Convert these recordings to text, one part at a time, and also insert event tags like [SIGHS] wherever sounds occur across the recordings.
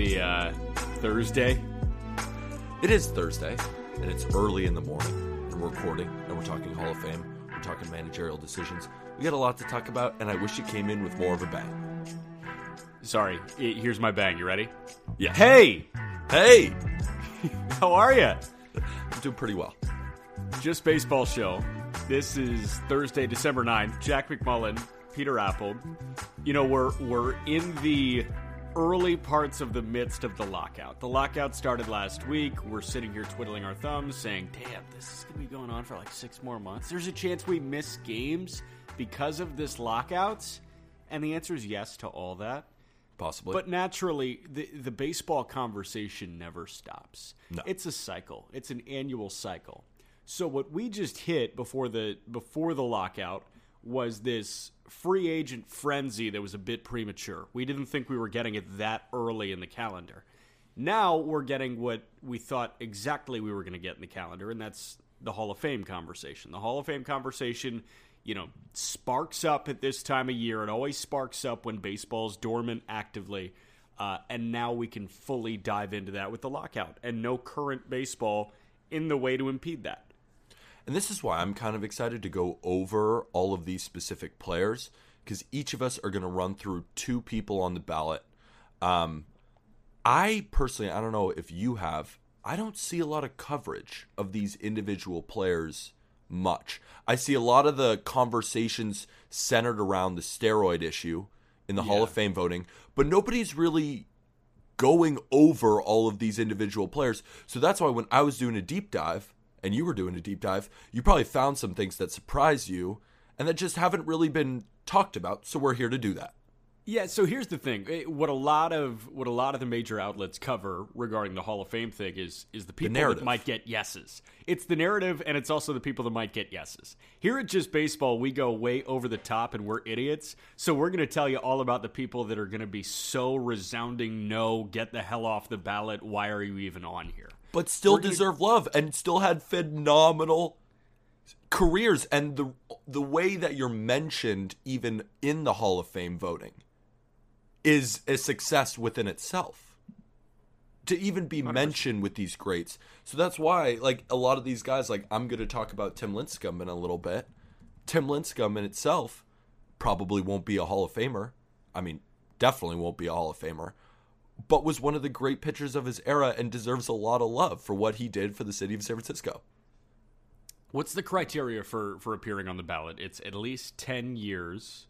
Happy uh, Thursday. it is Thursday, and it's early in the morning, and we're recording, and we're talking Hall of Fame, we're talking managerial decisions. We got a lot to talk about, and I wish you came in with more of a bang. Sorry, i- here's my bang. You ready? Yeah. Hey, Hey! [LAUGHS] how are you? I'm doing pretty well. Just Baseball Show. This is Thursday, December 9th. Jack McMullen, Peter Appel. You know, we're we're in the early parts of the midst of the lockout. The lockout started last week. We're sitting here twiddling our thumbs saying, "Damn, this is going to be going on for like 6 more months. There's a chance we miss games because of this lockouts." And the answer is yes to all that. Possibly. But naturally, the the baseball conversation never stops. No. It's a cycle. It's an annual cycle. So what we just hit before the before the lockout was this free agent frenzy that was a bit premature. We didn't think we were getting it that early in the calendar. Now we're getting what we thought exactly we were going to get in the calendar, and that's the Hall of Fame conversation. The Hall of Fame conversation, you know, sparks up at this time of year. It always sparks up when baseball's dormant actively. Uh, and now we can fully dive into that with the lockout and no current baseball in the way to impede that. And this is why I'm kind of excited to go over all of these specific players because each of us are going to run through two people on the ballot. Um, I personally, I don't know if you have, I don't see a lot of coverage of these individual players much. I see a lot of the conversations centered around the steroid issue in the Hall of Fame voting, but nobody's really going over all of these individual players. So that's why when I was doing a deep dive and you were doing a deep dive, you probably found some things that surprised you and that just haven't really been talked about. So we're here to do that. Yeah, so here's the thing. Eh, What a lot of what a lot of the major outlets cover regarding the Hall of Fame thing is is the people that might get yeses. It's the narrative and it's also the people that might get yeses. Here at Just Baseball, we go way over the top and we're idiots. So we're going to tell you all about the people that are going to be so resounding no, get the hell off the ballot. Why are you even on here? But still We're gonna- deserve love and still had phenomenal careers and the the way that you're mentioned even in the Hall of Fame voting is a success within itself. To even be mentioned with these greats. So that's why like a lot of these guys like I'm going to talk about Tim Lincecum in a little bit. Tim Lincecum in itself probably won't be a Hall of Famer. I mean, definitely won't be a Hall of Famer, but was one of the great pitchers of his era and deserves a lot of love for what he did for the city of San Francisco. What's the criteria for for appearing on the ballot? It's at least ten years.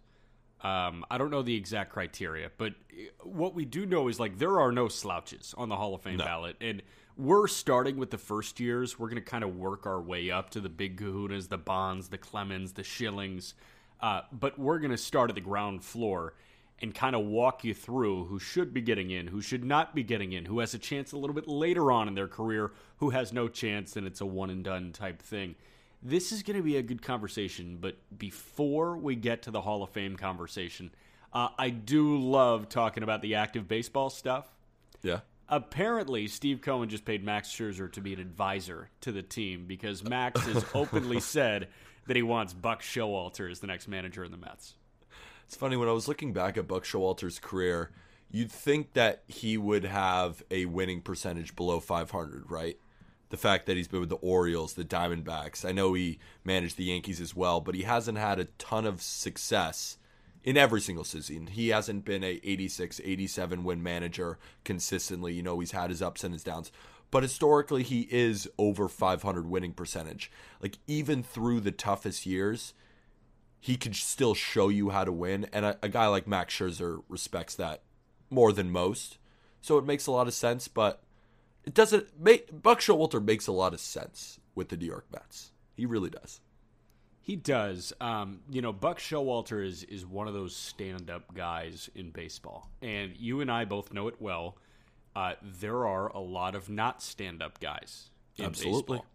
Um, I don't know the exact criteria, but what we do know is like there are no slouches on the Hall of Fame ballot, and we're starting with the first years. We're going to kind of work our way up to the big Kahunas, the Bonds, the Clemens, the Schillings, uh, but we're going to start at the ground floor and kind of walk you through who should be getting in, who should not be getting in, who has a chance a little bit later on in their career, who has no chance, and it's a one and done type thing. This is going to be a good conversation, but before we get to the Hall of Fame conversation, uh, I do love talking about the active baseball stuff. Yeah. Apparently, Steve Cohen just paid Max Scherzer to be an advisor to the team because Max has [LAUGHS] openly said that he wants Buck Showalter as the next manager in the Mets. It's funny when I was looking back at Buck Showalter's career, you'd think that he would have a winning percentage below 500, right? The fact that he's been with the Orioles, the Diamondbacks. I know he managed the Yankees as well, but he hasn't had a ton of success in every single season. He hasn't been a 86, 87 win manager consistently. You know, he's had his ups and his downs. But historically, he is over 500 winning percentage. Like, even through the toughest years, he could still show you how to win. And a, a guy like Max Scherzer respects that more than most. So it makes a lot of sense, but it doesn't make Buck Showalter makes a lot of sense with the New York Mets. He really does. He does. Um, you know, Buck Showalter is is one of those stand up guys in baseball, and you and I both know it well. Uh, there are a lot of not stand up guys in Absolutely. baseball.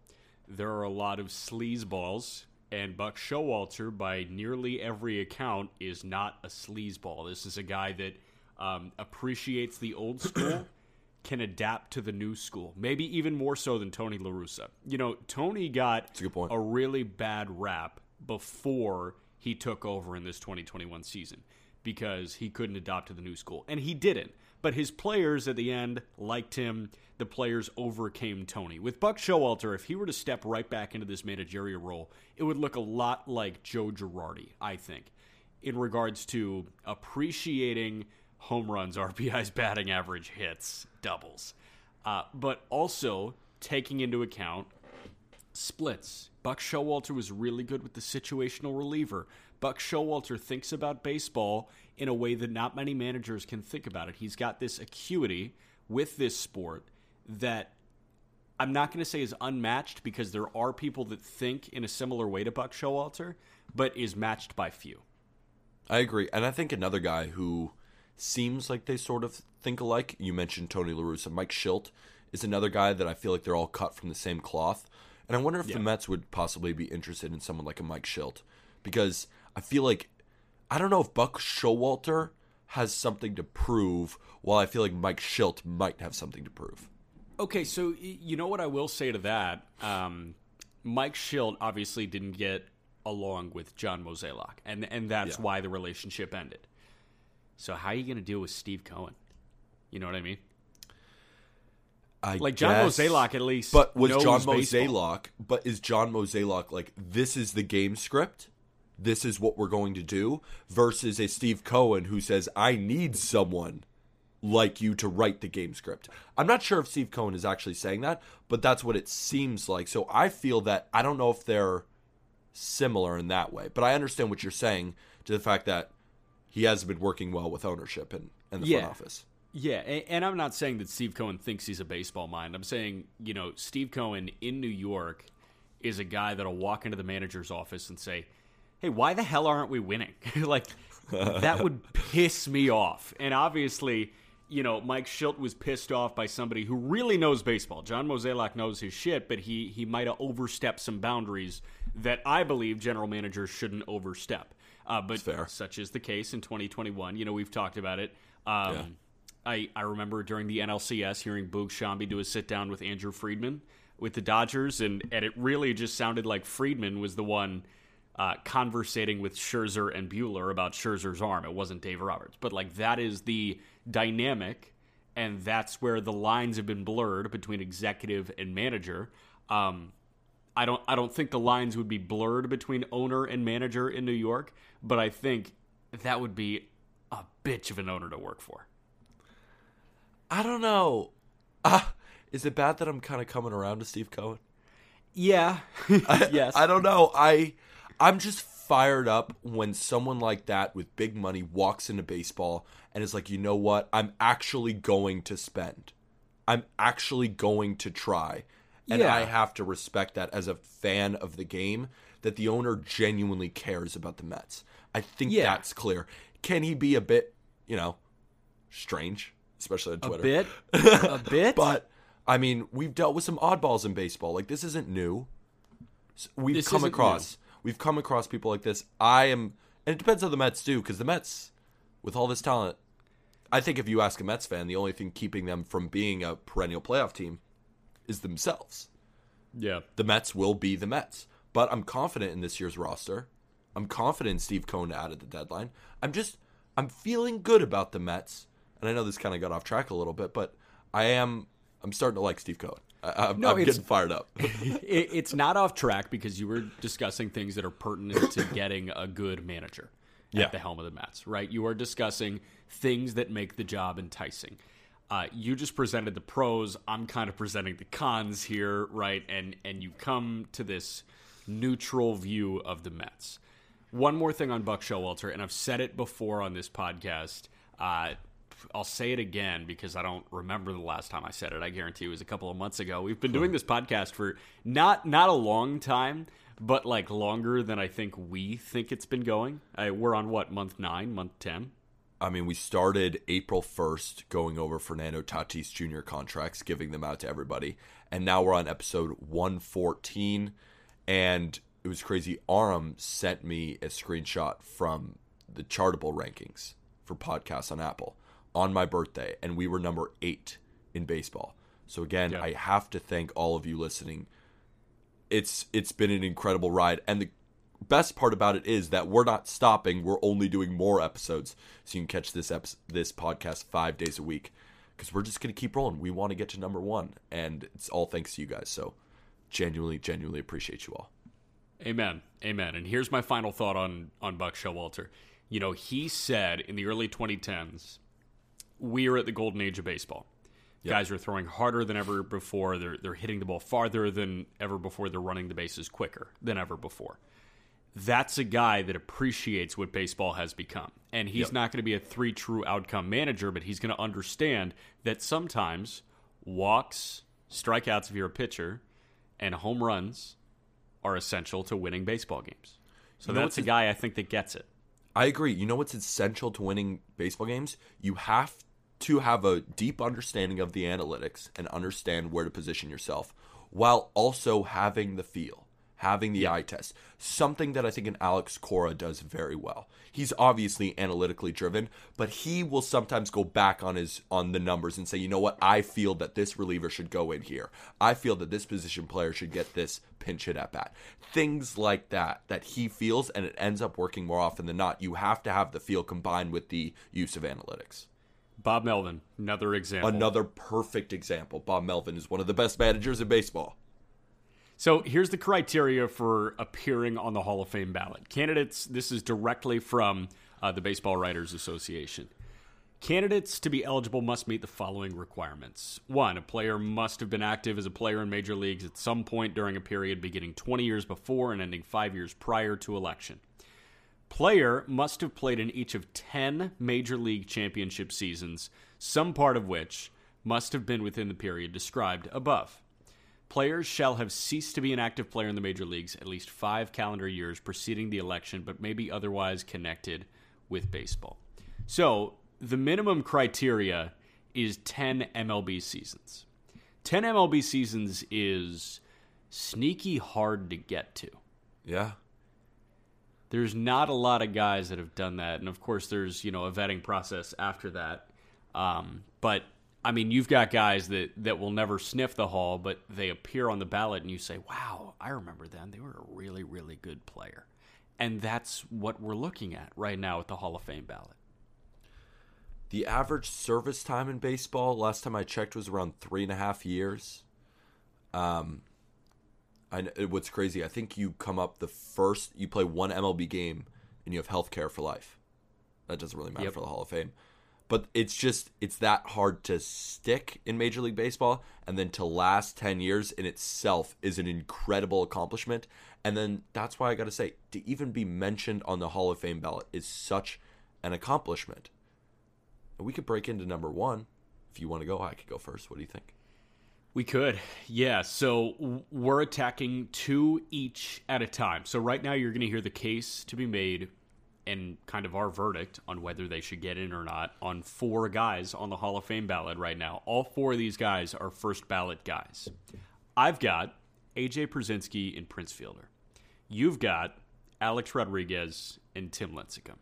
There are a lot of sleazeballs, and Buck Showalter, by nearly every account, is not a sleazeball. This is a guy that um, appreciates the old school, [CLEARS THROAT] can adapt to the new school, maybe even more so than Tony La Russa. You know, Tony got a a really bad rap before he took over in this 2021 season because he couldn't adopt to the new school. And he didn't. But his players at the end liked him. The players overcame Tony. With Buck Showalter, if he were to step right back into this managerial role, it would look a lot like Joe Girardi, I think, in regards to appreciating home runs, [LAUGHS] RBIs, batting average, hits, doubles, uh, but also taking into account splits. Buck Showalter was really good with the situational reliever. Buck Showalter thinks about baseball in a way that not many managers can think about it. He's got this acuity with this sport that I'm not going to say is unmatched because there are people that think in a similar way to Buck Showalter, but is matched by few. I agree. And I think another guy who seems like they sort of think alike, you mentioned Tony La Russa, Mike Shildt is another guy that I feel like they're all cut from the same cloth. And I wonder if Yeah. the Mets would possibly be interested in someone like a Mike Shildt because I feel like I don't know if Buck Showalter has something to prove, while I feel like Mike Shildt might have something to prove. Okay, so you know what I will say to that? Um, Mike Shildt obviously didn't get along with John Mozeliak, and and that's Yeah. why the relationship ended. So how are you going to deal with Steve Cohen? You know what I mean? I Like John guess- Mozeliak, at least. But was John baseball. But is John Mozeliak like this is the game script? This is what we're going to do versus a Steve Cohen who says I need someone like you to write the game script. I'm not sure if Steve Cohen is actually saying that, but that's what it seems like. So I feel that I don't know if they're similar in that way, but I understand what you're saying to the fact that he has been working well with ownership and, and the Yeah. front office. Yeah, and I'm not saying that Steve Cohen thinks he's a baseball mind. I'm saying, you know, Steve Cohen in New York is a guy that'll walk into the manager's office and say, "Hey, why the hell aren't we winning?" [LAUGHS] like that would piss me off. And obviously, you know, Mike Shildt was pissed off by somebody who really knows baseball. John Mozeliak knows his shit, but he he might have overstepped some boundaries that I believe general managers shouldn't overstep. Uh, but fair. such is the case in 2021. You know, we've talked about it. Um, Yeah. I, I remember during the NLCS hearing Boog Sciambi do a sit down with Andrew Friedman with the Dodgers, and, and it really just sounded like Friedman was the one uh, conversating with Scherzer and Buehler about Scherzer's arm. It wasn't Dave Roberts. But, like, that is the dynamic, and that's where the lines have been blurred between executive and manager. Um, I don't I don't think the lines would be blurred between owner and manager in New York, but I think that would be a bitch of an owner to work for. I don't know. Ah, [LAUGHS] is it bad that I'm kind of coming around to Steve Cohen? Yeah. [LAUGHS] yes. I don't know. I I'm just fired up when someone like that with big money walks into baseball and is like, "You know what? I'm actually going to spend. I'm actually going to try." And Yeah. I have to respect that as a fan of the game that the owner genuinely cares about the Mets. I think Yeah. that's clear. Can he be a bit, you know, strange, especially on Twitter? a bit. [LAUGHS] A bit. But I mean, we've dealt with some oddballs in baseball. Like this isn't new. We've This come across we've come across people like this. I am, and it depends on the Mets too, because the Mets, with all this talent, I think if you ask a Mets fan, the only thing keeping them from being a perennial playoff team is themselves. yeah. The Mets will be the Mets, but I'm confident in this year's roster. I'm confident Steve Cohen added the deadline. I'm just I'm feeling good about the Mets, and I know this kind of got off track a little bit, but I am I'm starting to like Steve Cohen. I, I'm, No, I'm getting fired up. [LAUGHS] it, it's not off track because you were discussing things that are pertinent to getting a good manager at Yeah. the helm of the Mets, right? You are discussing things that make the job enticing. Uh, you just presented the pros. I'm kind of presenting the cons here, right? And and you come to this neutral view of the Mets. One more thing on Buck Showalter, and I've said it before on this podcast. Uh, I'll say it again because I don't remember the last time I said it. I guarantee it was a couple of months ago. We've been doing this podcast for not not a long time, but like longer than I think we think it's been going. Uh, we're on what month nine, month ten. I mean, we started April 1st going over Fernando Tatis Jr. contracts, giving them out to everybody. And now we're on episode 114. And it was crazy. Aram sent me a screenshot from the Chartable rankings for podcasts on Apple on my birthday. And we were number eight in baseball. So, again, Yeah. I have to thank all of you listening. It's It's been an incredible ride. And the best part about it is that we're not stopping. We're only doing more episodes, so you can catch this episode, this podcast five days a week. Because we're just gonna keep rolling. We want to get to number one, and it's all thanks to you guys. So, genuinely, genuinely appreciate you all. Amen. Amen. And here's my final thought on on Buck Showalter. You know, he said in the early 2010s, we are at the golden age of baseball. Guys are throwing harder than ever before. They're they're hitting the ball farther than ever before. They're running the bases quicker than ever before. That's a guy that appreciates what baseball has become. And he's Yep. not going to be a three true outcome manager, but he's going to understand that sometimes walks, strikeouts if you're a pitcher, and home runs are essential to winning baseball games. So know that's a- guy I think that gets it. I agree. You know what's essential to winning baseball games? You have to have a deep understanding of the analytics and understand where to position yourself while also having the feel, having the eye test. Something that I think an Alex Cora does very well. He's obviously analytically driven, but he will sometimes go back on his on the numbers and say, "You know what? I feel that this reliever should go in here. I feel that this position player should get this pinch hit at bat." Things like that that he feels and it ends up working more often than not. You have to have the feel combined with the use of analytics. Bob Melvin, another example. Another perfect example. Bob Melvin is one of the best managers in baseball. So here's the criteria for appearing on the Hall of Fame ballot. Candidates, this is directly from uh, the Baseball Writers Association. Candidates to be eligible must meet the following requirements. One, a player must have been active as a player in major leagues at some point during a period beginning 20 years before and ending five years prior to election. Player must have played in each of 10 major league championship seasons, some part of which must have been within the period described above. Players shall have ceased to be an active player in the major leagues at least five calendar years preceding the election, but may be otherwise connected with baseball. So, the minimum criteria is 10 MLB seasons. 10 MLB seasons is sneaky hard to get to. Yeah. There's not a lot of guys that have done that, and of course, there's you know a vetting process after that. Um, but I mean, you've got guys that that will never sniff the hall, but they appear on the ballot, and you say, "Wow, I remember them. They were a really, really good player." And that's what we're looking at right now at the Hall of Fame ballot. The average service time in baseball, last time I checked, was around three and a half years. Um, I what's crazy? I think you come up the first. You play one MLB game, and you have health care for life. That doesn't really matter Yep. for the Hall of Fame, but it's just it's that hard to stick in Major League Baseball, and then to last ten years in itself is an incredible accomplishment. And then that's why I got to say, to even be mentioned on the Hall of Fame ballot is such an accomplishment. We could break into number one if you want to go. I could go first. What do you think? We could, yeah. So we're attacking two each at a time. So right now, you're going to hear the case to be made and kind of our verdict on whether they should get in or not on four guys on the Hall of Fame ballot right now. All four of these guys are first ballot guys. I've got AJ Pierzynski and Prince Fielder. You've got Alex Rodriguez and Tim Lincecum.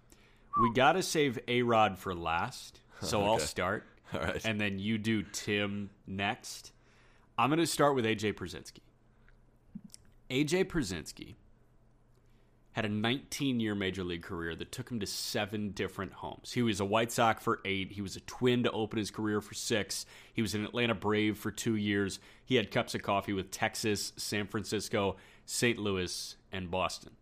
We got to save A Rod for last, so [LAUGHS] I'll start. All right. And then you do Tim next. I'm going to start with AJ Pierzynski. AJ Pierzynski had a 19 year major league career that took him to seven different homes. He was a White Sox for eight. He was a twin to open his career for six. He was an Atlanta Brave for two years. He had cups of coffee with Texas, San Francisco, St. Louis, and Boston.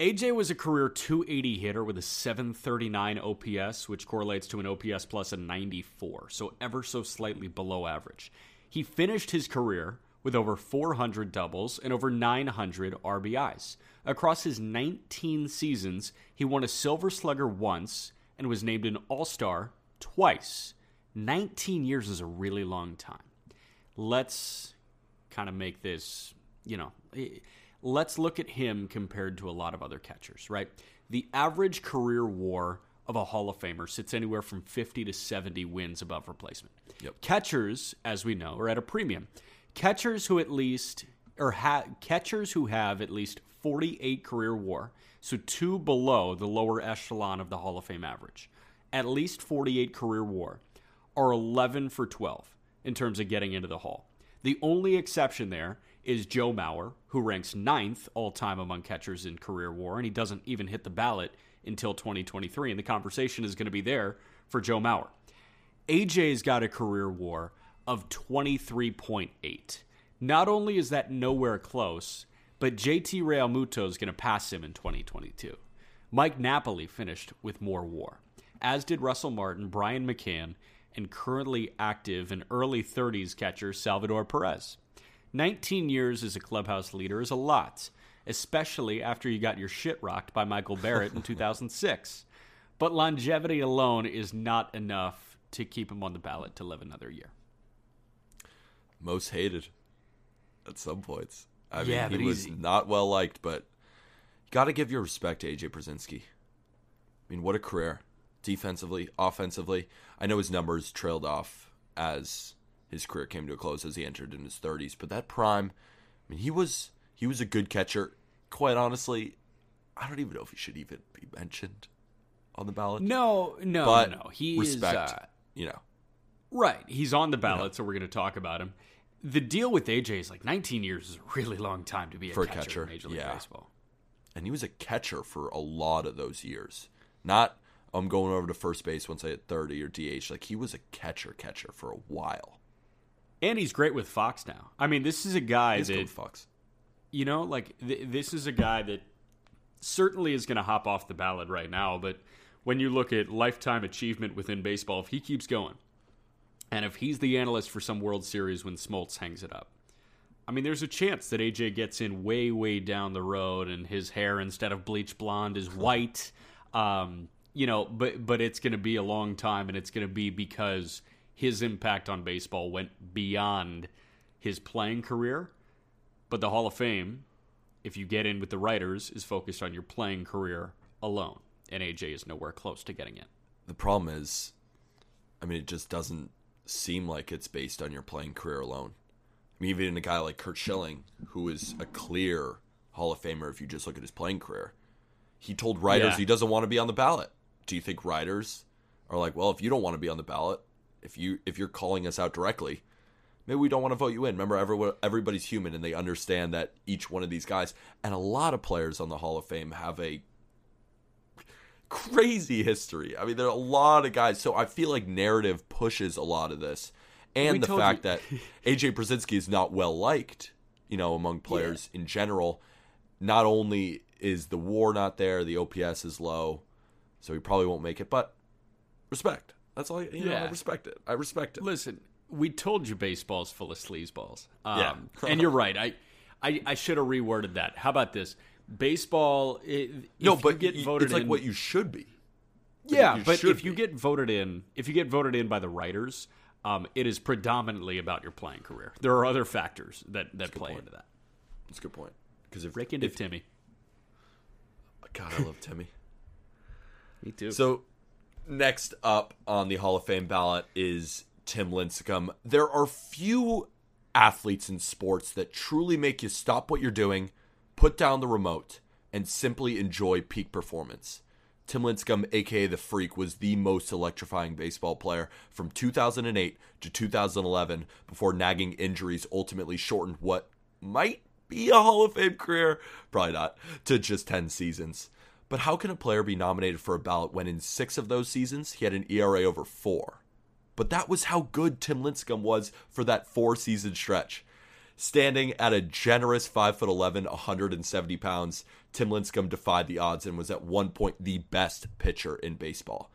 AJ was a career 280 hitter with a 739 OPS, which correlates to an OPS plus a 94, so ever so slightly below average. He finished his career with over 400 doubles and over 900 RBIs. Across his 19 seasons, he won a Silver Slugger once and was named an All Star twice. 19 years is a really long time. Let's kind of make this, you know, eh, let's look at him compared to a lot of other catchers, right? The average career war of a Hall of Famer sits anywhere from 50 to 70 wins above replacement. Yep. Catchers, as we know, are at a premium. Catchers who at least or ha- catchers who have at least 48 career war, so two below the lower echelon of the Hall of Fame average, at least 48 career war, are 11 for 12 in terms of getting into the Hall. The only exception there is Joe Mauer, who ranks ninth all time among catchers in career war, and he doesn't even hit the ballot until 2023. And the conversation is going to be there for Joe Mauer. AJ's got a career war of 23.8. Not only is that nowhere close, but JT Realmuto is going to pass him in 2022. Mike Napoli finished with more war, as did Russell Martin, Brian McCann, and currently active and early 30s catcher Salvador Perez. 19 years as a clubhouse leader is a lot, especially after you got your shit rocked by Michael Barrett in [LAUGHS] 2006. But longevity alone is not enough to keep him on the ballot to live another year. Most hated at some points. I Yeah, mean, he was not well liked, but you got to give your respect to AJ Pierzynski. I mean, what a career, defensively, offensively. I know his numbers trailed off as his career came to a close as he entered in his 30s, but that prime, I mean, he was he was a good catcher. Quite honestly, I don't even know if he should even be mentioned on the ballot. No, no, but no. He respect, is uh, you know. right. He's on the ballot, so we're going to talk about him. The deal with AJ is like 19 years is a really long time to be a For a catcher, catcher, in Major League yeah. Baseball. and he was a catcher for a lot of those years. Not I'm going over to first base once I hit 30 or DH. Like he was a catcher catcher for a while. And he's great with Fox now. I mean, this is a guy He's that good Fox. you know, like th- this is a guy that certainly is going to hop off the ballot right now. But when you look at lifetime achievement within baseball, if he keeps going, and if he's the analyst for some World Series when Smoltz hangs it up, I mean, there's a chance that AJ gets in way, way down the road, and his hair instead of bleach blonde is white. Um, you know, but but it's going to be a long time, and it's going to be because his impact on baseball went beyond his playing career. But the Hall of Fame, if you get in with the writers, is focused on your playing career alone, and AJ is nowhere close to getting in. The problem is, I mean, it just doesn't seem like it's based on your playing career alone. I mean, even a guy like Curt Schilling, who is a clear Hall of Famer if you just look at his playing career, he told writers Yeah. he doesn't want to be on the ballot. Do you think writers are like, well, if you don't want to be on the ballot, if you if you're calling us out directly, maybe we don't want to vote you in. Remember, everyone, everybody's human, and they understand that each one of these guys and a lot of players on the Hall of Fame have a crazy history. I mean, there are a lot of guys. So I feel like narrative pushes a lot of this, and We the fact that [LAUGHS] AJ Pierzynski is not well liked, you know, among players in general. Not only is the WAR not there, the OPS is low, so he probably won't make it. But respect. That's all. You know, I respect it. I respect it. Listen, we told you baseball's full of sleazeballs. Um, Yeah. [LAUGHS] and you're right. I, I, I should have reworded that. How about this? Baseball. It, no, but get voted it's like in, what you should be. Yeah, you but if you get voted in, if you get voted in by the writers, um, it is predominantly about your playing career. There are other factors that that play point. into that. That's a good point. Because if Rick into if, Timmy. God, I love Timmy. [LAUGHS] Me too. So, next up on the Hall of Fame ballot is Tim Lincecum. There are few athletes in sports that truly make you stop what you're doing, put down the remote, and simply enjoy peak performance. Tim Lincecum, aka the Freak, was the most electrifying baseball player from 2008 to 2011 before nagging injuries ultimately shortened what might be a Hall of Fame career? Probably not, to just 10 seasons. But how can a player be nominated for a ballot when in six of those seasons he had an ERA over four? But that was how good Tim Lincecum was for that four season stretch. Standing at a generous 5'11, 170 pounds, Tim Lincecum defied the odds and was at one point the best pitcher in baseball.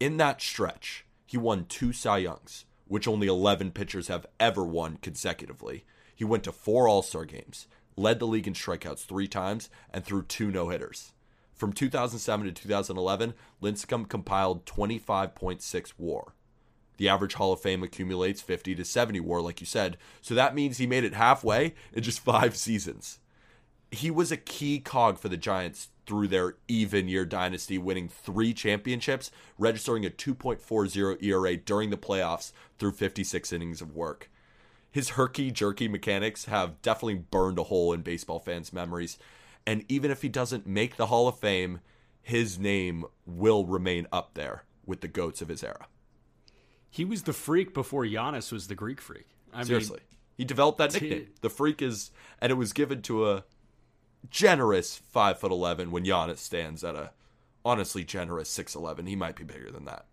In that stretch, he won two Cy Youngs, which only 11 pitchers have ever won consecutively. He went to four All Star games, led the league in strikeouts three times, and threw two no hitters. From 2007 to 2011, Lincecum compiled 25.6 WAR. The average Hall of Fame accumulates 50 to 70 WAR, like you said, so that means he made it halfway in just five [LAUGHS] seasons. He was a key cog for the Giants through their even year dynasty, winning three championships, registering a 2.40 ERA during the playoffs through 56 innings of work. His herky jerky mechanics have definitely burned a hole in baseball fans' memories, and even if he doesn't make the Hall of Fame, his name will remain up there with the goats of his era. He was the freak before Giannis was the Greek freak. I Seriously. mean, he developed that nickname. The freak is and it was given to a generous five foot eleven when Giannis stands at a honestly generous six eleven. He might be bigger than that.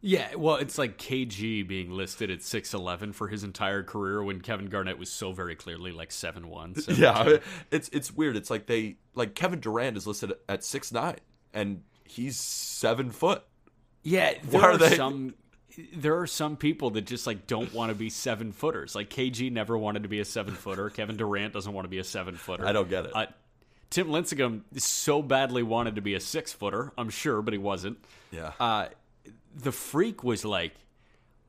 Yeah, well, it's like KG being listed at 6'11 for his entire career when Kevin Garnett was so very clearly like 7'1. [LAUGHS] Yeah, it's it's weird. It's like they like Kevin Durant is listed at six nine and he's seven foot. Yeah, there Why are are, they- some there are some people that just like don't want to be seven footers. Like KG never wanted to be a seven footer. Kevin Durant doesn't want to be a seven footer. I don't get it. Uh, Tim Lincecum so badly wanted to be a six footer, I'm sure, but he wasn't. Yeah. Uh, the freak was like,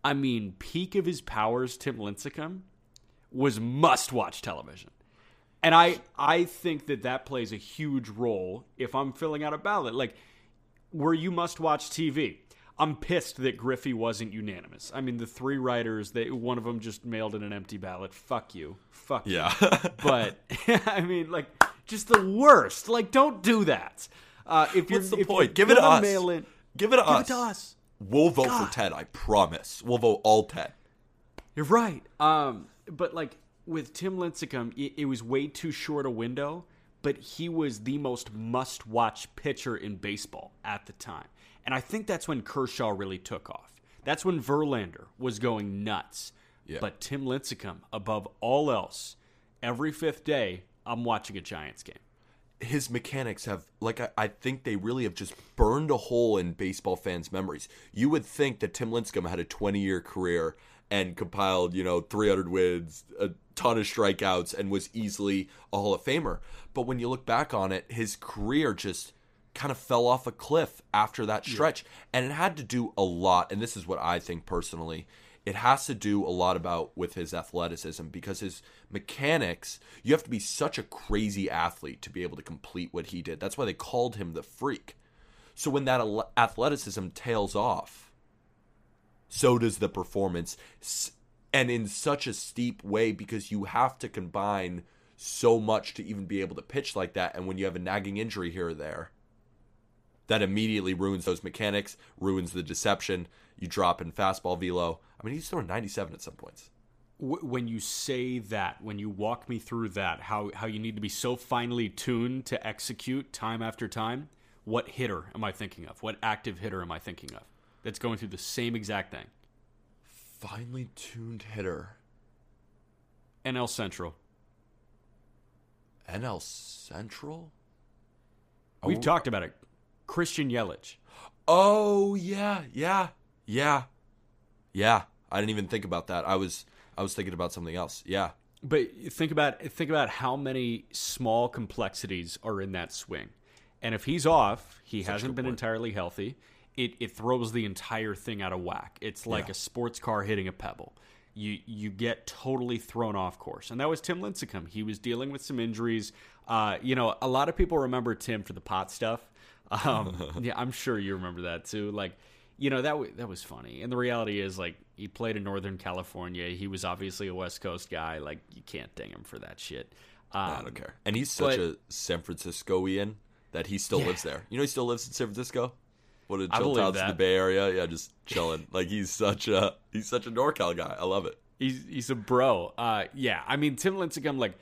I mean, peak of his powers, Tim Lincecum was must watch television. And I, I think that that plays a huge role if I'm filling out a ballot. Like, where you must watch TV. I'm pissed that Griffey wasn't unanimous. I mean, the three writers, they one of them just mailed in an empty ballot. Fuck you. Fuck you yeah. [LAUGHS] but [LAUGHS] I mean, like, just the worst. Like, don't do that. Uh, if you're, What's the if point? you're Give it to us. Mail in, Give it to give us. it to us. We'll vote God. for Ted, I promise. We'll vote all Ted. You're right. Um, but like with Tim Lincecum, it, it was way too short a window. But he was the most must-watch pitcher in baseball at the time, and I think that's when Kershaw really took off. That's when Verlander was going nuts. Yeah. But Tim Lincecum, above all else, every fifth day, I'm watching a Giants game. His mechanics have like I, I think they really have just burned a hole in baseball fans' memories. You would think that Tim Lincecum had a 20 year career and compiled, you know, 300 wins, a ton of strikeouts, and was easily a Hall of Famer. But when you look back on it, his career just kind of fell off a cliff after that stretch. And it had to do a lot, and this is what I think personally. It has to do a lot about with his athleticism because his mechanics, you have to be such a crazy athlete to be able to complete what he did. That's why they called him the freak. So when that athleticism tails off, so does the performance and in such a steep way because you have to combine so much to even be able to pitch like that and when you have a nagging injury here or there that immediately ruins those mechanics ruins the deception you drop in fastball velo i mean he's throwing 97 at some points when you say that, when you walk me through that, how how you need to be so finely tuned to execute time after time, what hitter am I thinking of? What active hitter am I thinking of? That's going through the same exact thing. finely tuned hitter NL Central. nl central We've Oh. talked about it. Christian Yelich. oh yeah yeah yeah yeah i didn't even think about that i was i was thinking about something else yeah But think about think about how many small complexities are in that swing. And if he's off, he hasn't been entirely healthy. It it throws the entire thing out of whack. It's like Yeah. a sports car hitting a pebble. You you get totally thrown off course. And that was Tim Lincecum. He was dealing with some injuries. Uh, you know, a lot of people remember Tim for the pot stuff. Um, [LAUGHS] yeah, I'm sure you remember that too. Like, you know that w- that was funny. And the reality is, like, he played in Northern California. He was obviously a West Coast guy. Like, you can't ding him for that shit. Um, i don't care and he's such but- a san franciscoian that he still Yeah. lives there you know he still lives in san francisco what a chill town in the bay area yeah just chilling [LAUGHS] like he's such a he's such a norcal guy i love it He's he's a bro. Uh, yeah, I mean Tim Lincecum. Like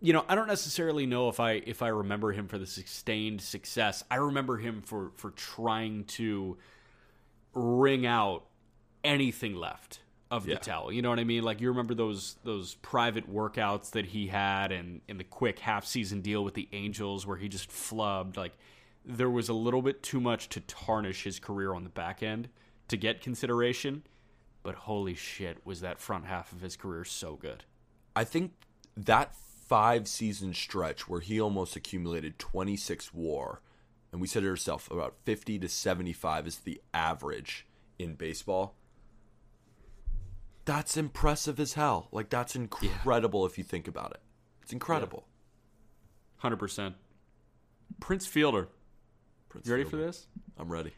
you know, I don't necessarily know if I if I remember him for the sustained success. I remember him for for trying to wring out anything left of the Yeah. towel. You know what I mean? Like you remember those those private workouts that he had and in the quick half season deal with the Angels where he just flubbed. Like there was a little bit too much to tarnish his career on the back end to get consideration. But holy shit, was that front half of his career so good. I think that five season stretch where he almost accumulated 26 war, and we said to ourselves, about 50 to 75 is the average in baseball. That's impressive as hell. Like, that's incredible if you think about it. It's incredible. Hundred percent. Prince Fielder. Prince You ready for this? I'm ready.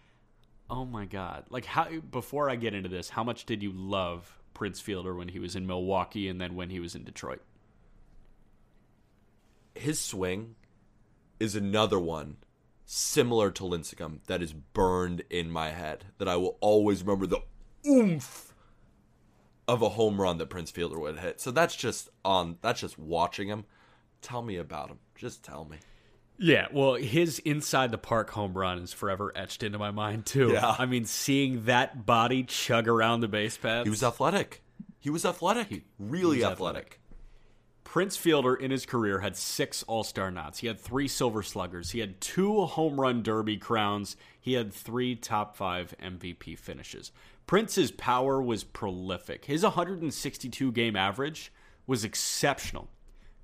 Oh my god! Like how? Before I get into this, how much did you love Prince Fielder when he was in Milwaukee and then when he was in Detroit? His swing is another one similar to Lincecum that is burned in my head that I will always remember the oomph of a home run that Prince Fielder would hit. So that's just on that's just watching him. Tell me about him. Just tell me. Yeah, well, his inside the park home run is forever etched into my mind too. Yeah. I mean, seeing that body chug around the base paths. He was athletic. He was athletic. really was athletic. Prince Fielder in his career had six All Star nods. He had three Silver Sluggers. He had two Home Run Derby crowns. He had three top five MVP finishes. Prince's power was prolific. His 162 game average was exceptional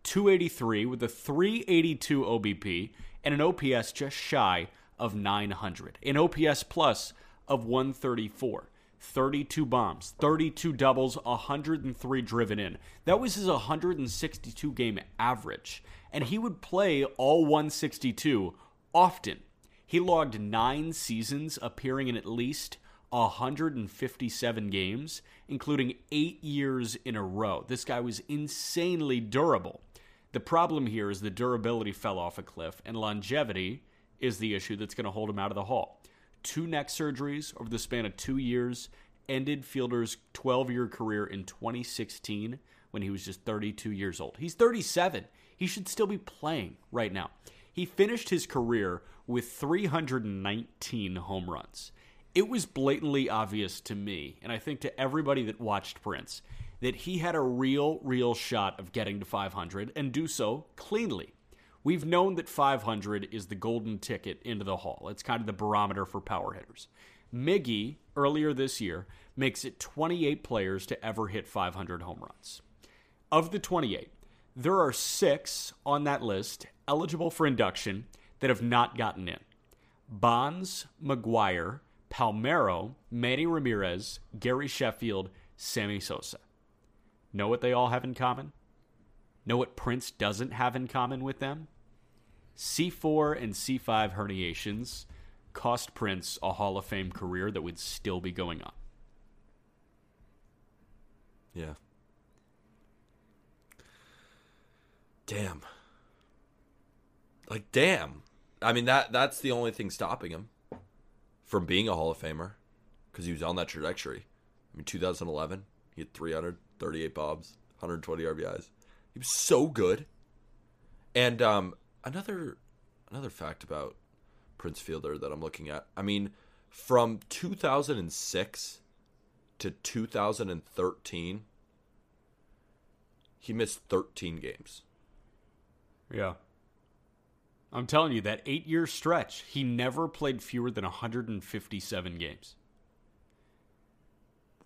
283 with a 382 OBP and an OPS just shy of 900. An OPS plus of 134. 32 bombs, 32 doubles, 103 driven in. That was his 162 game average. And he would play all 162 often. He logged nine seasons appearing in at least 157 games, including eight years in a row. This guy was insanely durable. The problem here is the durability fell off a cliff, and longevity is the issue that's going to hold him out of the hall. Two neck surgeries over the span of two years ended Fielder's 12 year career in 2016 when he was just 32 years old. He's 37. He should still be playing right now. He finished his career with 319 home runs. It was blatantly obvious to me, and I think to everybody that watched Prince, that he had a real, real shot of getting to 500 and do so cleanly. We've known that 500 is the golden ticket into the hall. It's kind of the barometer for power hitters. Miggy, earlier this year, makes it 28 players to ever hit 500 home runs. Of the 28, there are six on that list eligible for induction that have not gotten in Bonds, McGwire, Palmeiro, Manny Ramirez, Gary Sheffield, Sammy Sosa. Know what they all have in common? Know what Prince doesn't have in common with them? C4 and C5 herniations cost Prince a Hall of Fame career that would still be going on. Yeah. Damn. Like damn. I mean that that's the only thing stopping him from being a Hall of Famer because he was on that trajectory. I mean 2011, he had 338 bobs, 120 RBIs. He was so good. And um another another fact about Prince Fielder that I'm looking at. I mean from 2006 to 2013 he missed 13 games. Yeah. I'm telling you, that eight year stretch, he never played fewer than 157 games.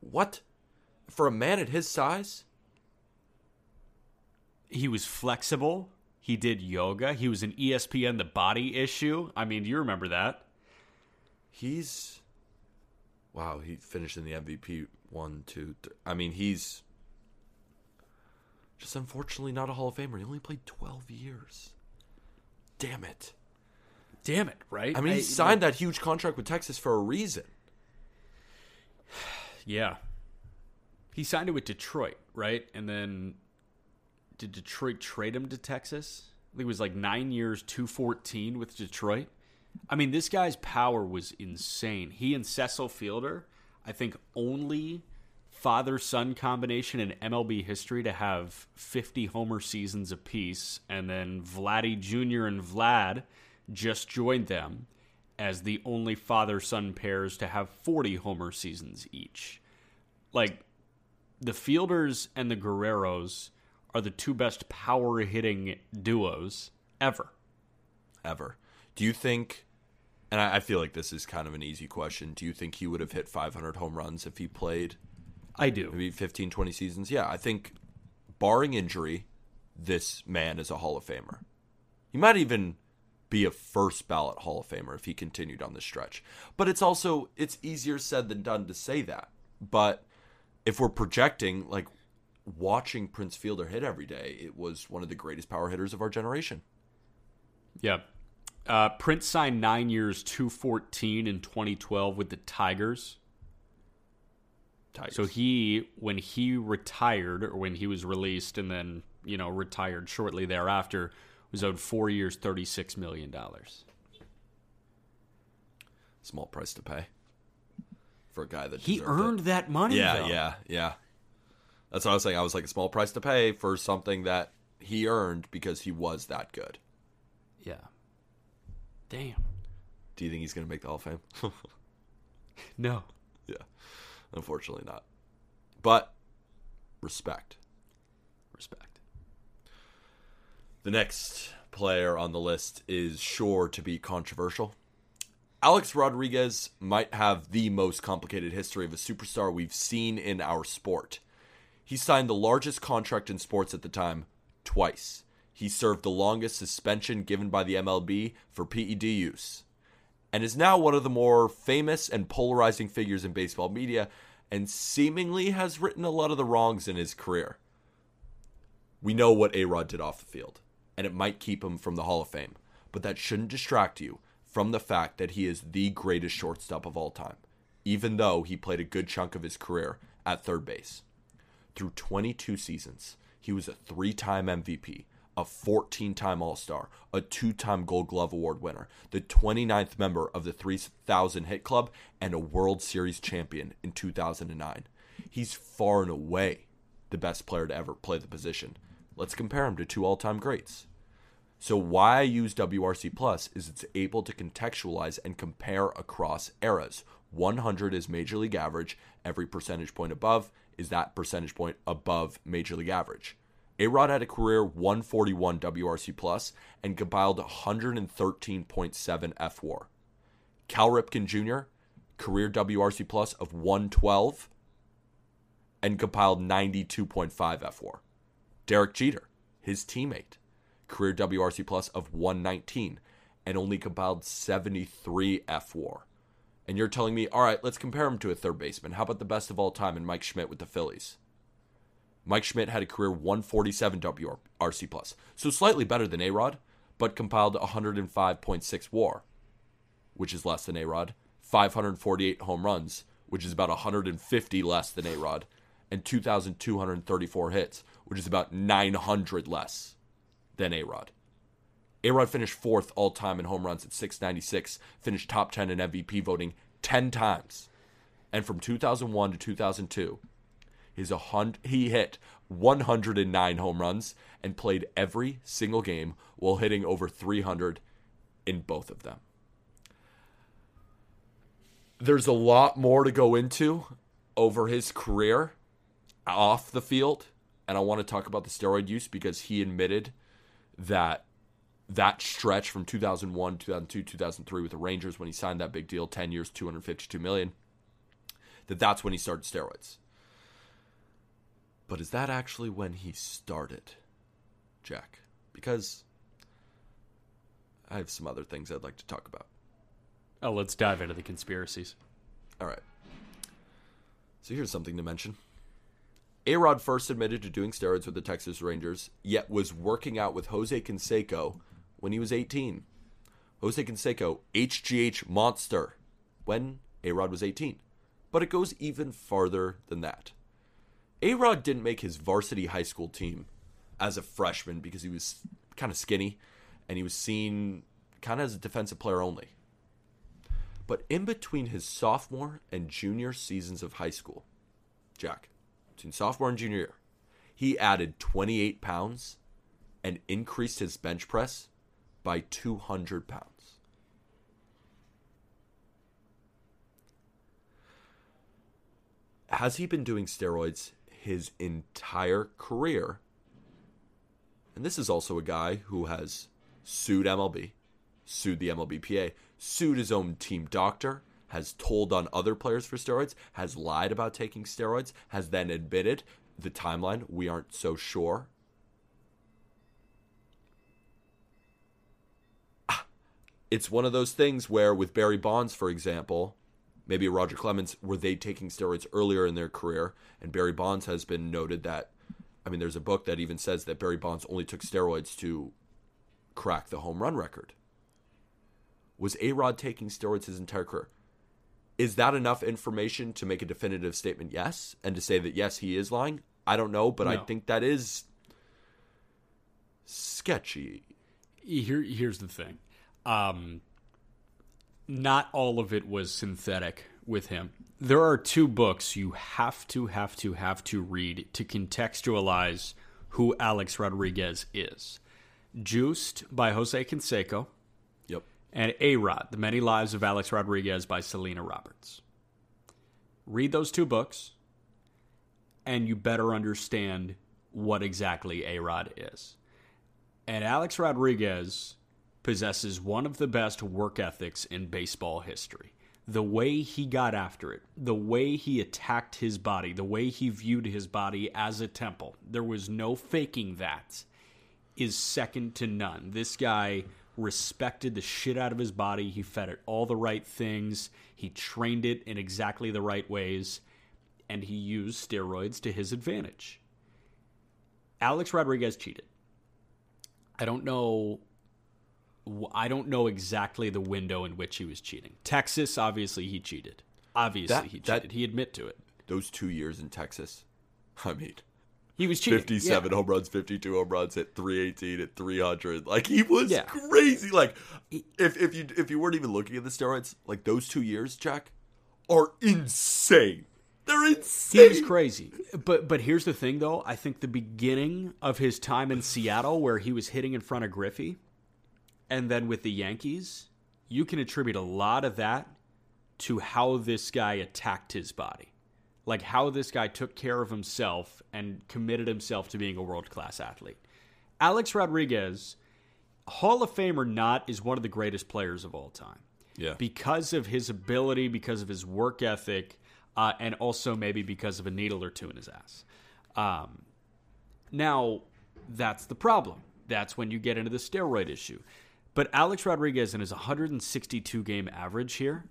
What? For a man at his size? He was flexible. He did yoga. He was an ESPN The Body issue. I mean, do you remember that? He's wow. He finished in the MVP one, two, three. I mean, he's just unfortunately not a Hall of Famer. He only played twelve years. Damn it! Damn it, right? I mean, he signed that huge contract with Texas for a reason. [SIGHS] Yeah. He signed it with Detroit, right? And then did Detroit trade him to Texas? I think it was like nine years, 214 with Detroit. I mean, this guy's power was insane. He and Cecil Fielder, I think, only father son combination in MLB history to have 50 homer seasons apiece, and then Vladdy Jr. and Vlad just joined them as the only father son pairs to have 40 homer seasons each. Like, the Fielders and the Guerreros are the two best power hitting duos ever. ever. Do you think? And I, I feel like this is kind of an easy question. Do you think he would have hit 500 home runs if he played I do. maybe 15, 20 seasons? Yeah, I think, barring injury, this man is a Hall of Famer. He might even be a first ballot Hall of Famer if he continued on this stretch. But it's also it's easier said than done to say that. But if we're projecting, like watching Prince Fielder hit every day, it was one of the greatest power hitters of our generation. Yeah. Uh, Prince signed nine years, 214 in 2012 with the Tigers. Tigers. So he, when he retired, or when he was released and then, you know, retired shortly thereafter, was owed four years, $36 million. small price to pay for a guy that He deserved it. earned that money, Yeah, though. yeah, yeah. That's what I was saying. I was like a small price to pay for something that he earned because he was that good. Yeah. Damn. Do you think he's going to make the Hall of Fame? [LAUGHS] No. yeah, unfortunately not. But respect. Respect. The next player on the list is sure to be controversial. Alex Rodriguez might have the most complicated history of a superstar we've seen in our sport. He signed the largest contract in sports at the time twice. He served the longest suspension given by the MLB for PED use, and is now one of the more famous and polarizing figures in baseball media, and seemingly has written a lot of the wrongs in his career we know what A Rod did off the field, and it might keep him from the Hall of Fame, but that shouldn't distract you from the fact that he is the greatest shortstop of all time, even though he played a good chunk of his career at third base. Through 22 seasons, he was a three time MVP, a 14 time All Star, a two time Gold Glove Award winner, the 29th member of the 3000 Hit Club, and a World Series champion in 2009. He's far and away the best player to ever play the position. Let's compare him to two all time greats. So, why I use WRC Plus is it's able to contextualize and compare across eras. 100 is Major League average, every percentage point above is that percentage point above Major League average. A Rod had a career 141 WRC Plus and compiled 113.7 F WAR. Cal Ripken Jr., career WRC Plus of 112 and compiled 92.5 F WAR. Derek Jeter, his teammate, career WRC plus of 119 and only compiled 73 F WAR. And you're telling me, all right, let's compare him to a third baseman. How about the best of all time and Mike Schmidt with the Phillies? Mike Schmidt had a career 147 WRC plus, so slightly better than A Rod, but compiled 105.6 WAR, which is less than A Rod. 548 home runs, which is about 150 less than A Rod, and 2,234 hits, which is about 900 less than A Rod. A Rod finished fourth all time in home runs at 696, finished top 10 in MVP voting 10 times. And from 2001 to 2002, his a hun- he hit 109 home runs and played every single game while hitting over 300 in both of them. There's a lot more to go into over his career off the field, and I want to talk about the steroid use because he admitted that that stretch from 2001, 2002, 2003 with the Rangers when he signed that big deal, 10 years, 252 million, that that's when he started steroids. But is that actually when he started, Jack? Because I have some other things I'd like to talk about. Oh, let's dive into the conspiracies. All right. So here's something to mention. A Rod first admitted to doing steroids with the Texas Rangers, yet was working out with Jose Canseco when he was 18. Jose Canseco, HGH monster, when A Rod was 18. But it goes even farther than that. A Rod didn't make his varsity high school team as a freshman because he was kind of skinny and he was seen kind of as a defensive player only. But in between his sophomore and junior seasons of high school, Jack, between sophomore and junior year, he added 28 pounds and increased his bench press by 200 pounds. Has he been doing steroids his entire career? And this is also a guy who has sued MLB, sued the MLBPA, sued his own team doctor, has told on other players for steroids, has lied about taking steroids, has then admitted the timeline, we aren't so sure. Ah, It's one of those things where, with Barry Bonds, for example, maybe Roger Clemens, were they taking steroids earlier in their career? And Barry Bonds has been noted that, I mean, there's a book that even says that Barry Bonds only took steroids to crack the home run record. Was A Rod taking steroids his entire career? Is that enough information to make a definitive statement? Yes. And to say that, yes, he is lying? I don't know, but I think that is sketchy. Here, here's the thing. Um, not all of it was synthetic with him. There are two books you have to, have to, have to read to contextualize who Alex Rodriguez is. Juiced by Jose Canseco. And A Rod, The Many Lives of Alex Rodriguez by Selena Roberts. Read those two books, and you better understand what exactly A Rod is. And Alex Rodriguez possesses one of the best work ethics in baseball history. The way he got after it, the way he attacked his body, the way he viewed his body as a temple, there was no faking that, is second to none. This guy respected the shit out of his body. He fed it all the right things, he trained it in exactly the right ways, and he used steroids to his advantage. Alex Rodriguez cheated. I don't know. I don't know exactly the window in which he was cheating. Texas, obviously, he cheated. Obviously, That- he that- cheated. he admit to it. Those two years in Texas, I mean, He was cheating. 57 Yeah. home runs, 52 home runs, hit 318 at 300. Like he was Yeah. crazy. Like if if you if you weren't even looking at the steroids, like those 2 years, Jack, are insane. They're He insane. was crazy. But but here's the thing though, I think the beginning of his time in Seattle where he was hitting in front of Griffey and then with the Yankees, you can attribute a lot of that to how this guy attacked his body. Like how this guy took care of himself and committed himself to being a world-class athlete. Alex Rodriguez, Hall of Fame or not, is one of the greatest players of all time yeah. because of his ability, because of his work ethic, uh, and also maybe because of a needle or two in his ass. Um, now, that's the problem. That's when you get into the steroid issue. But Alex Rodriguez and his 162 game average here.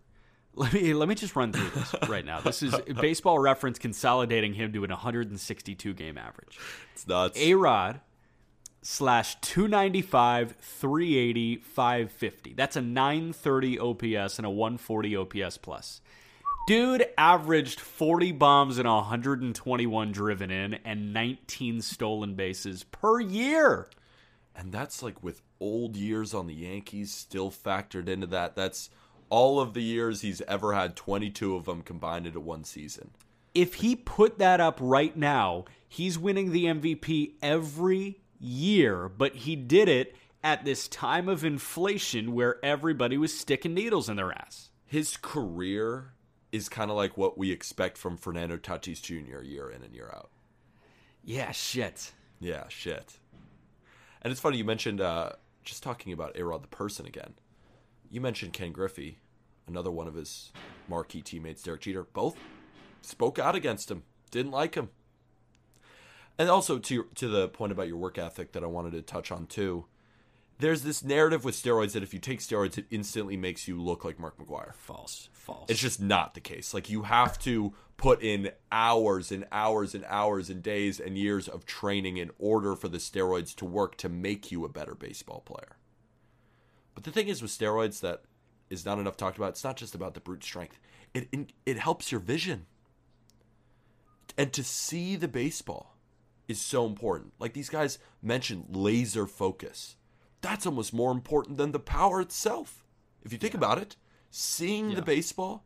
Let me let me just run through this [LAUGHS] right now. This is Baseball Reference consolidating him to an 162 game average. it's nuts. A Rod slash 295, 380, 550. That's a 930 OPS and a 140 OPS plus. Dude averaged 40 bombs and 121 driven in and 19 stolen bases per year. and that's like with old years on the Yankees still factored into that. That's all of the years he's ever had 22 of them combined into one season. If he put that up right now, he's winning the MVP every year, but he did it at this time of inflation where everybody was sticking needles in their ass. his career is kind of like what we expect from Fernando Tatis Jr. year in and year out. Yeah, shit. Yeah, shit. And it's funny you mentioned uh, just talking about Arod the person again. You mentioned Ken Griffey, another one of his marquee teammates, Derek Jeter. Both spoke out against him, didn't like him. And also to to the point about your work ethic that I wanted to touch on too. There's this narrative with steroids that if you take steroids, it instantly makes you look like Mark McGwire. False. False. It's just not the case. Like you have to put in hours and hours and hours and days and years of training in order for the steroids to work to make you a better baseball player. But the thing is with steroids that is not enough talked about. It's not just about the brute strength. It it helps your vision. And to see the baseball is so important. Like these guys mentioned laser focus. That's almost more important than the power itself. If you think about it, seeing the baseball,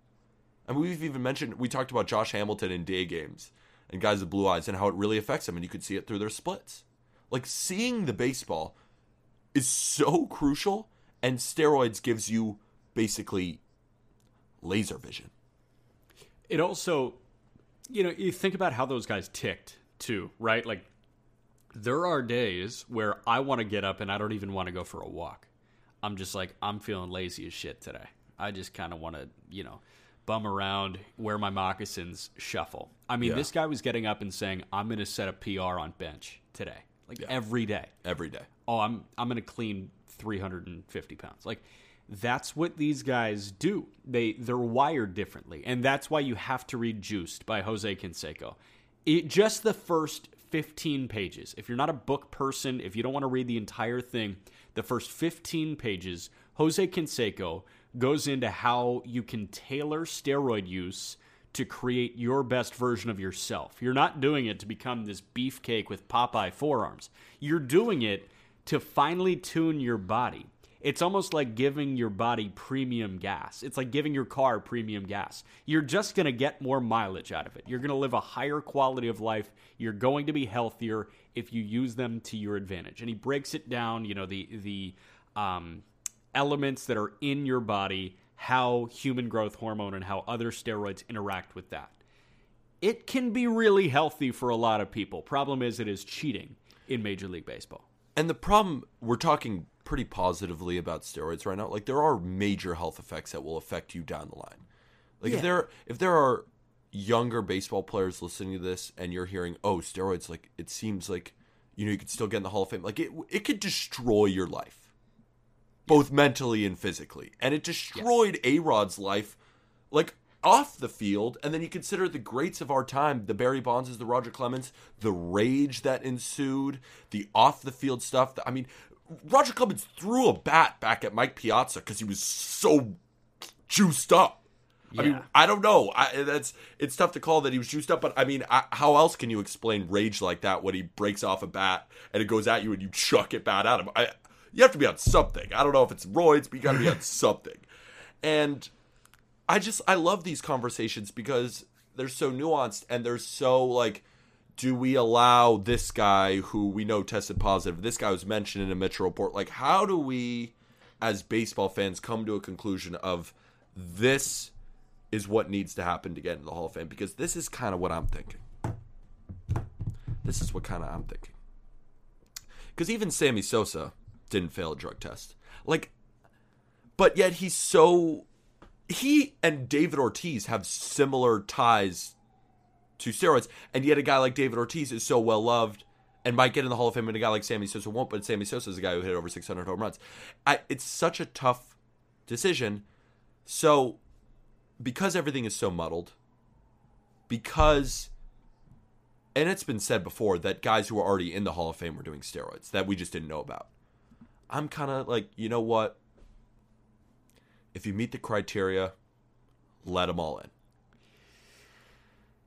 and we've even mentioned we talked about Josh Hamilton in day games and guys with blue eyes and how it really affects them, and you could see it through their splits. Like seeing the baseball is so crucial, and steroids gives you basically laser vision. It also, you know, you think about how those guys ticked too, right? Like, there are days where I want to get up and I don't even want to go for a walk. I'm just like, I'm feeling lazy as shit today. I just kind of want to, you know, bum around, wear my moccasins, shuffle. I mean, Yeah. this guy was getting up and saying, I'm going to set a PR on bench today, like every day Every day. oh i'm i'm gonna clean 350 pounds like that's what these guys do they they're wired differently and that's why you have to read juiced by jose canseco it, just the first 15 pages if you're not a book person if you don't want to read the entire thing the first 15 pages jose canseco goes into how you can tailor steroid use to create your best version of yourself. You're not doing it to become this beefcake with Popeye forearms. You're doing it to finally tune your body. It's almost like giving your body premium gas. It's like giving your car premium gas. You're just going to get more mileage out of it. You're going to live a higher quality of life. You're going to be healthier if you use them to your advantage. And he breaks it down, you know, the the um, elements that are in your body, how human growth hormone and how other steroids interact with that. It can be really healthy for a lot of people. Problem is, it is cheating in Major League Baseball. And the problem, we're talking pretty positively about steroids right now. Like there are major health effects that will affect you down the line. Like if Yeah. there if there are younger baseball players listening to this and you're hearing, "Oh, steroids like it seems like you know you could still get in the Hall of Fame." Like it it could destroy your life. Both mentally and physically. And it destroyed A-Rod's life like off the field, and then you consider the greats of our time, the Barry Bonds, the Roger Clemens, the rage that ensued, the off the field stuff. I mean, Roger Clemens threw a bat back at Mike Piazza because he was so juiced up. I mean, I don't know. I, that's it's tough to call that he was juiced up, but I mean, I, how else can you explain rage like that when he breaks off a bat and it goes at you and you chuck it bat at him? I, you have to be on something. I don't know if it's roids, but you got to be on [LAUGHS] something. And I just I love these conversations because they're so nuanced and they're so like do we allow this guy who we know tested positive this guy was mentioned in a Mitchell report like how do we as baseball fans come to a conclusion of this is what needs to happen to get into the Hall of Fame? Because this is kind of what I'm thinking. This is what kind of I'm thinking. Because even Sammy Sosa didn't fail a drug test. Like but yet he's so he and David Ortiz have similar ties to steroids, and yet a guy like David Ortiz is so well loved and might get in the Hall of Fame, and a guy like Sammy Sosa won't. But Sammy Sosa is a guy who hit over 600 home runs. I, it's such a tough decision. So, because everything is so muddled, because, and it's been said before that guys who are already in the Hall of Fame were doing steroids that we just didn't know about. I'm kind of like, you know what? If you meet the criteria, let them all in.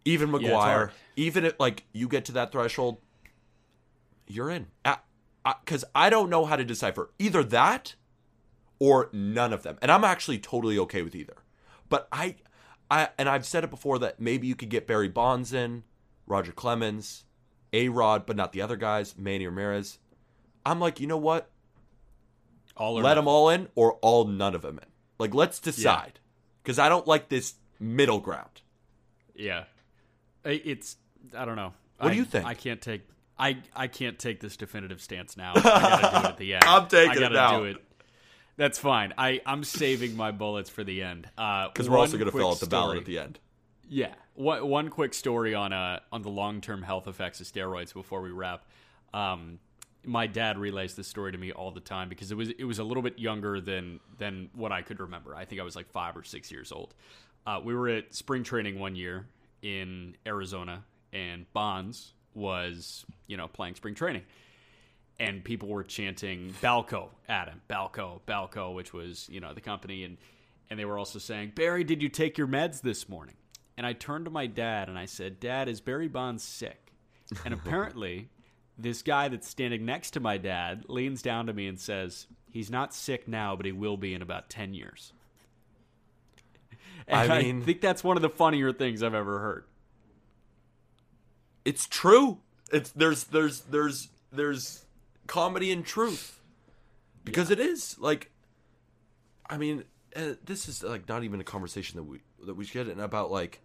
Even McGwire, hard. even if like you get to that threshold, you're in. Because I, don't know how to decipher either that or none of them, and I'm actually totally okay with either. But I, I and I've said it before that maybe you could get Barry Bonds in, Roger Clemens, A Rod, but not the other guys, Manny Ramirez. I'm like, you know what? All or let them all in or all none of them in. Like, let's decide. Because I don't like this middle ground. Yeah, it's I don't know. What do you think? I can't take I I can't take this definitive stance now. [LAUGHS] I gotta do it at the end. I'm taking I it gotta now. do it. That's fine. I I'm saving my bullets for the end. Because Because we're also going to fill out the ballot at the end. Yeah. One, one quick story on uh on the long term health effects of steroids before we wrap. Um, my dad relays this story to me all the time because it was it was a little bit younger than than what I could remember. I think I was like five or six years old. Uh, we were at spring training one year in Arizona, and Bonds was you know playing spring training and people were chanting Balco at him, Balco, Balco, which was you know the company, and and they were also saying Barry, did you take your meds this morning? And I turned to my dad and I said, Dad, is Barry Bonds sick? And [LAUGHS] apparently, this guy that's standing next to my dad leans down to me and says, He's not sick now, but he will be in about ten years. And I I, think that's one of the funnier things I've ever heard. It's true. It's there's there's there's there's comedy and truth because it is like, I mean, uh, this is like not even a conversation that we that we should get in about like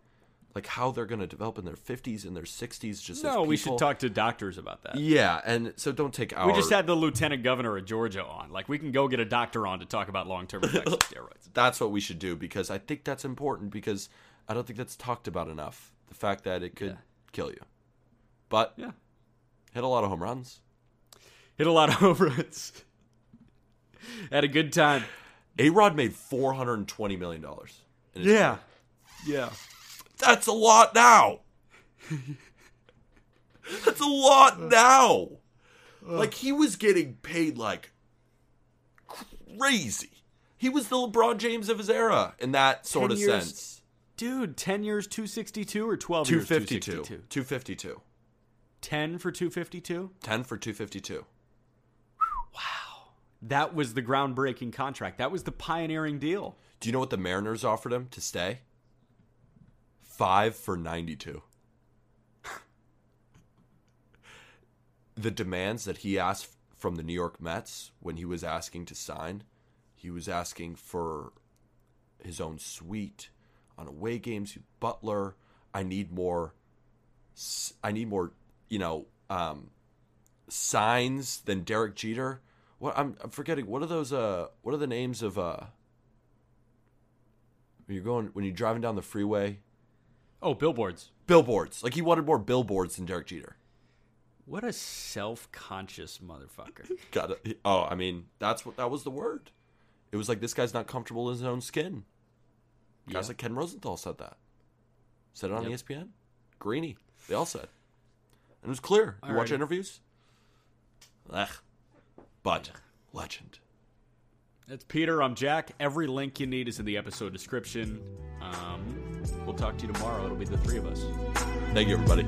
like how they're going to develop in their 50s and their 60s just No, as we should talk to doctors about that. yeah and so don't take our We just had the lieutenant governor of Georgia on. Like, we can go get a doctor on to talk about long term effects of [LAUGHS] steroids. that's what we should do because I think that's important because I don't think that's talked about enough. The fact that it could Yeah. kill you, but Yeah. hit a lot of home runs. Hit a lot of [LAUGHS] home runs. Had a good time. A Rod made four hundred and twenty million dollars. Yeah. Yeah. That's a lot now. that's a lot now. Like he was getting paid like crazy. He was the LeBron James of his era in that sort 10 of years, sense. Dude, 10 years 262 or 12 Two years fifty two. 262? Two fifty two. 10 for 252? Ten for two fifty two. Wow. That was the groundbreaking contract. That was the pioneering deal. Do you know what the Mariners offered him to stay? Five for 92. [LAUGHS] the demands that he asked from the New York Mets when he was asking to sign, he was asking for his own suite on away games. Butler, I need more. I need more. You know, um, signs than Derek Jeter. What I'm, I'm forgetting. What are those? Uh, what are the names of? Uh, you're going when you're driving down the freeway, Oh, billboards. billboards. Like he wanted more billboards than Derek Jeter. What a self-conscious motherfucker. [LAUGHS] Got it. Oh, I mean, that's what that was the word. It was like this guy's not comfortable in his own skin. Guys Yeah. like Ken Rosenthal said that. Said it on Yep. ESPN. Greeny. They all said. And it was clear. You watch interviews. Ugh. But legend. That's Peter. I'm Jack. Every link you need is in the episode description. Um, we'll talk to you tomorrow. It'll be the three of us. Thank you, everybody.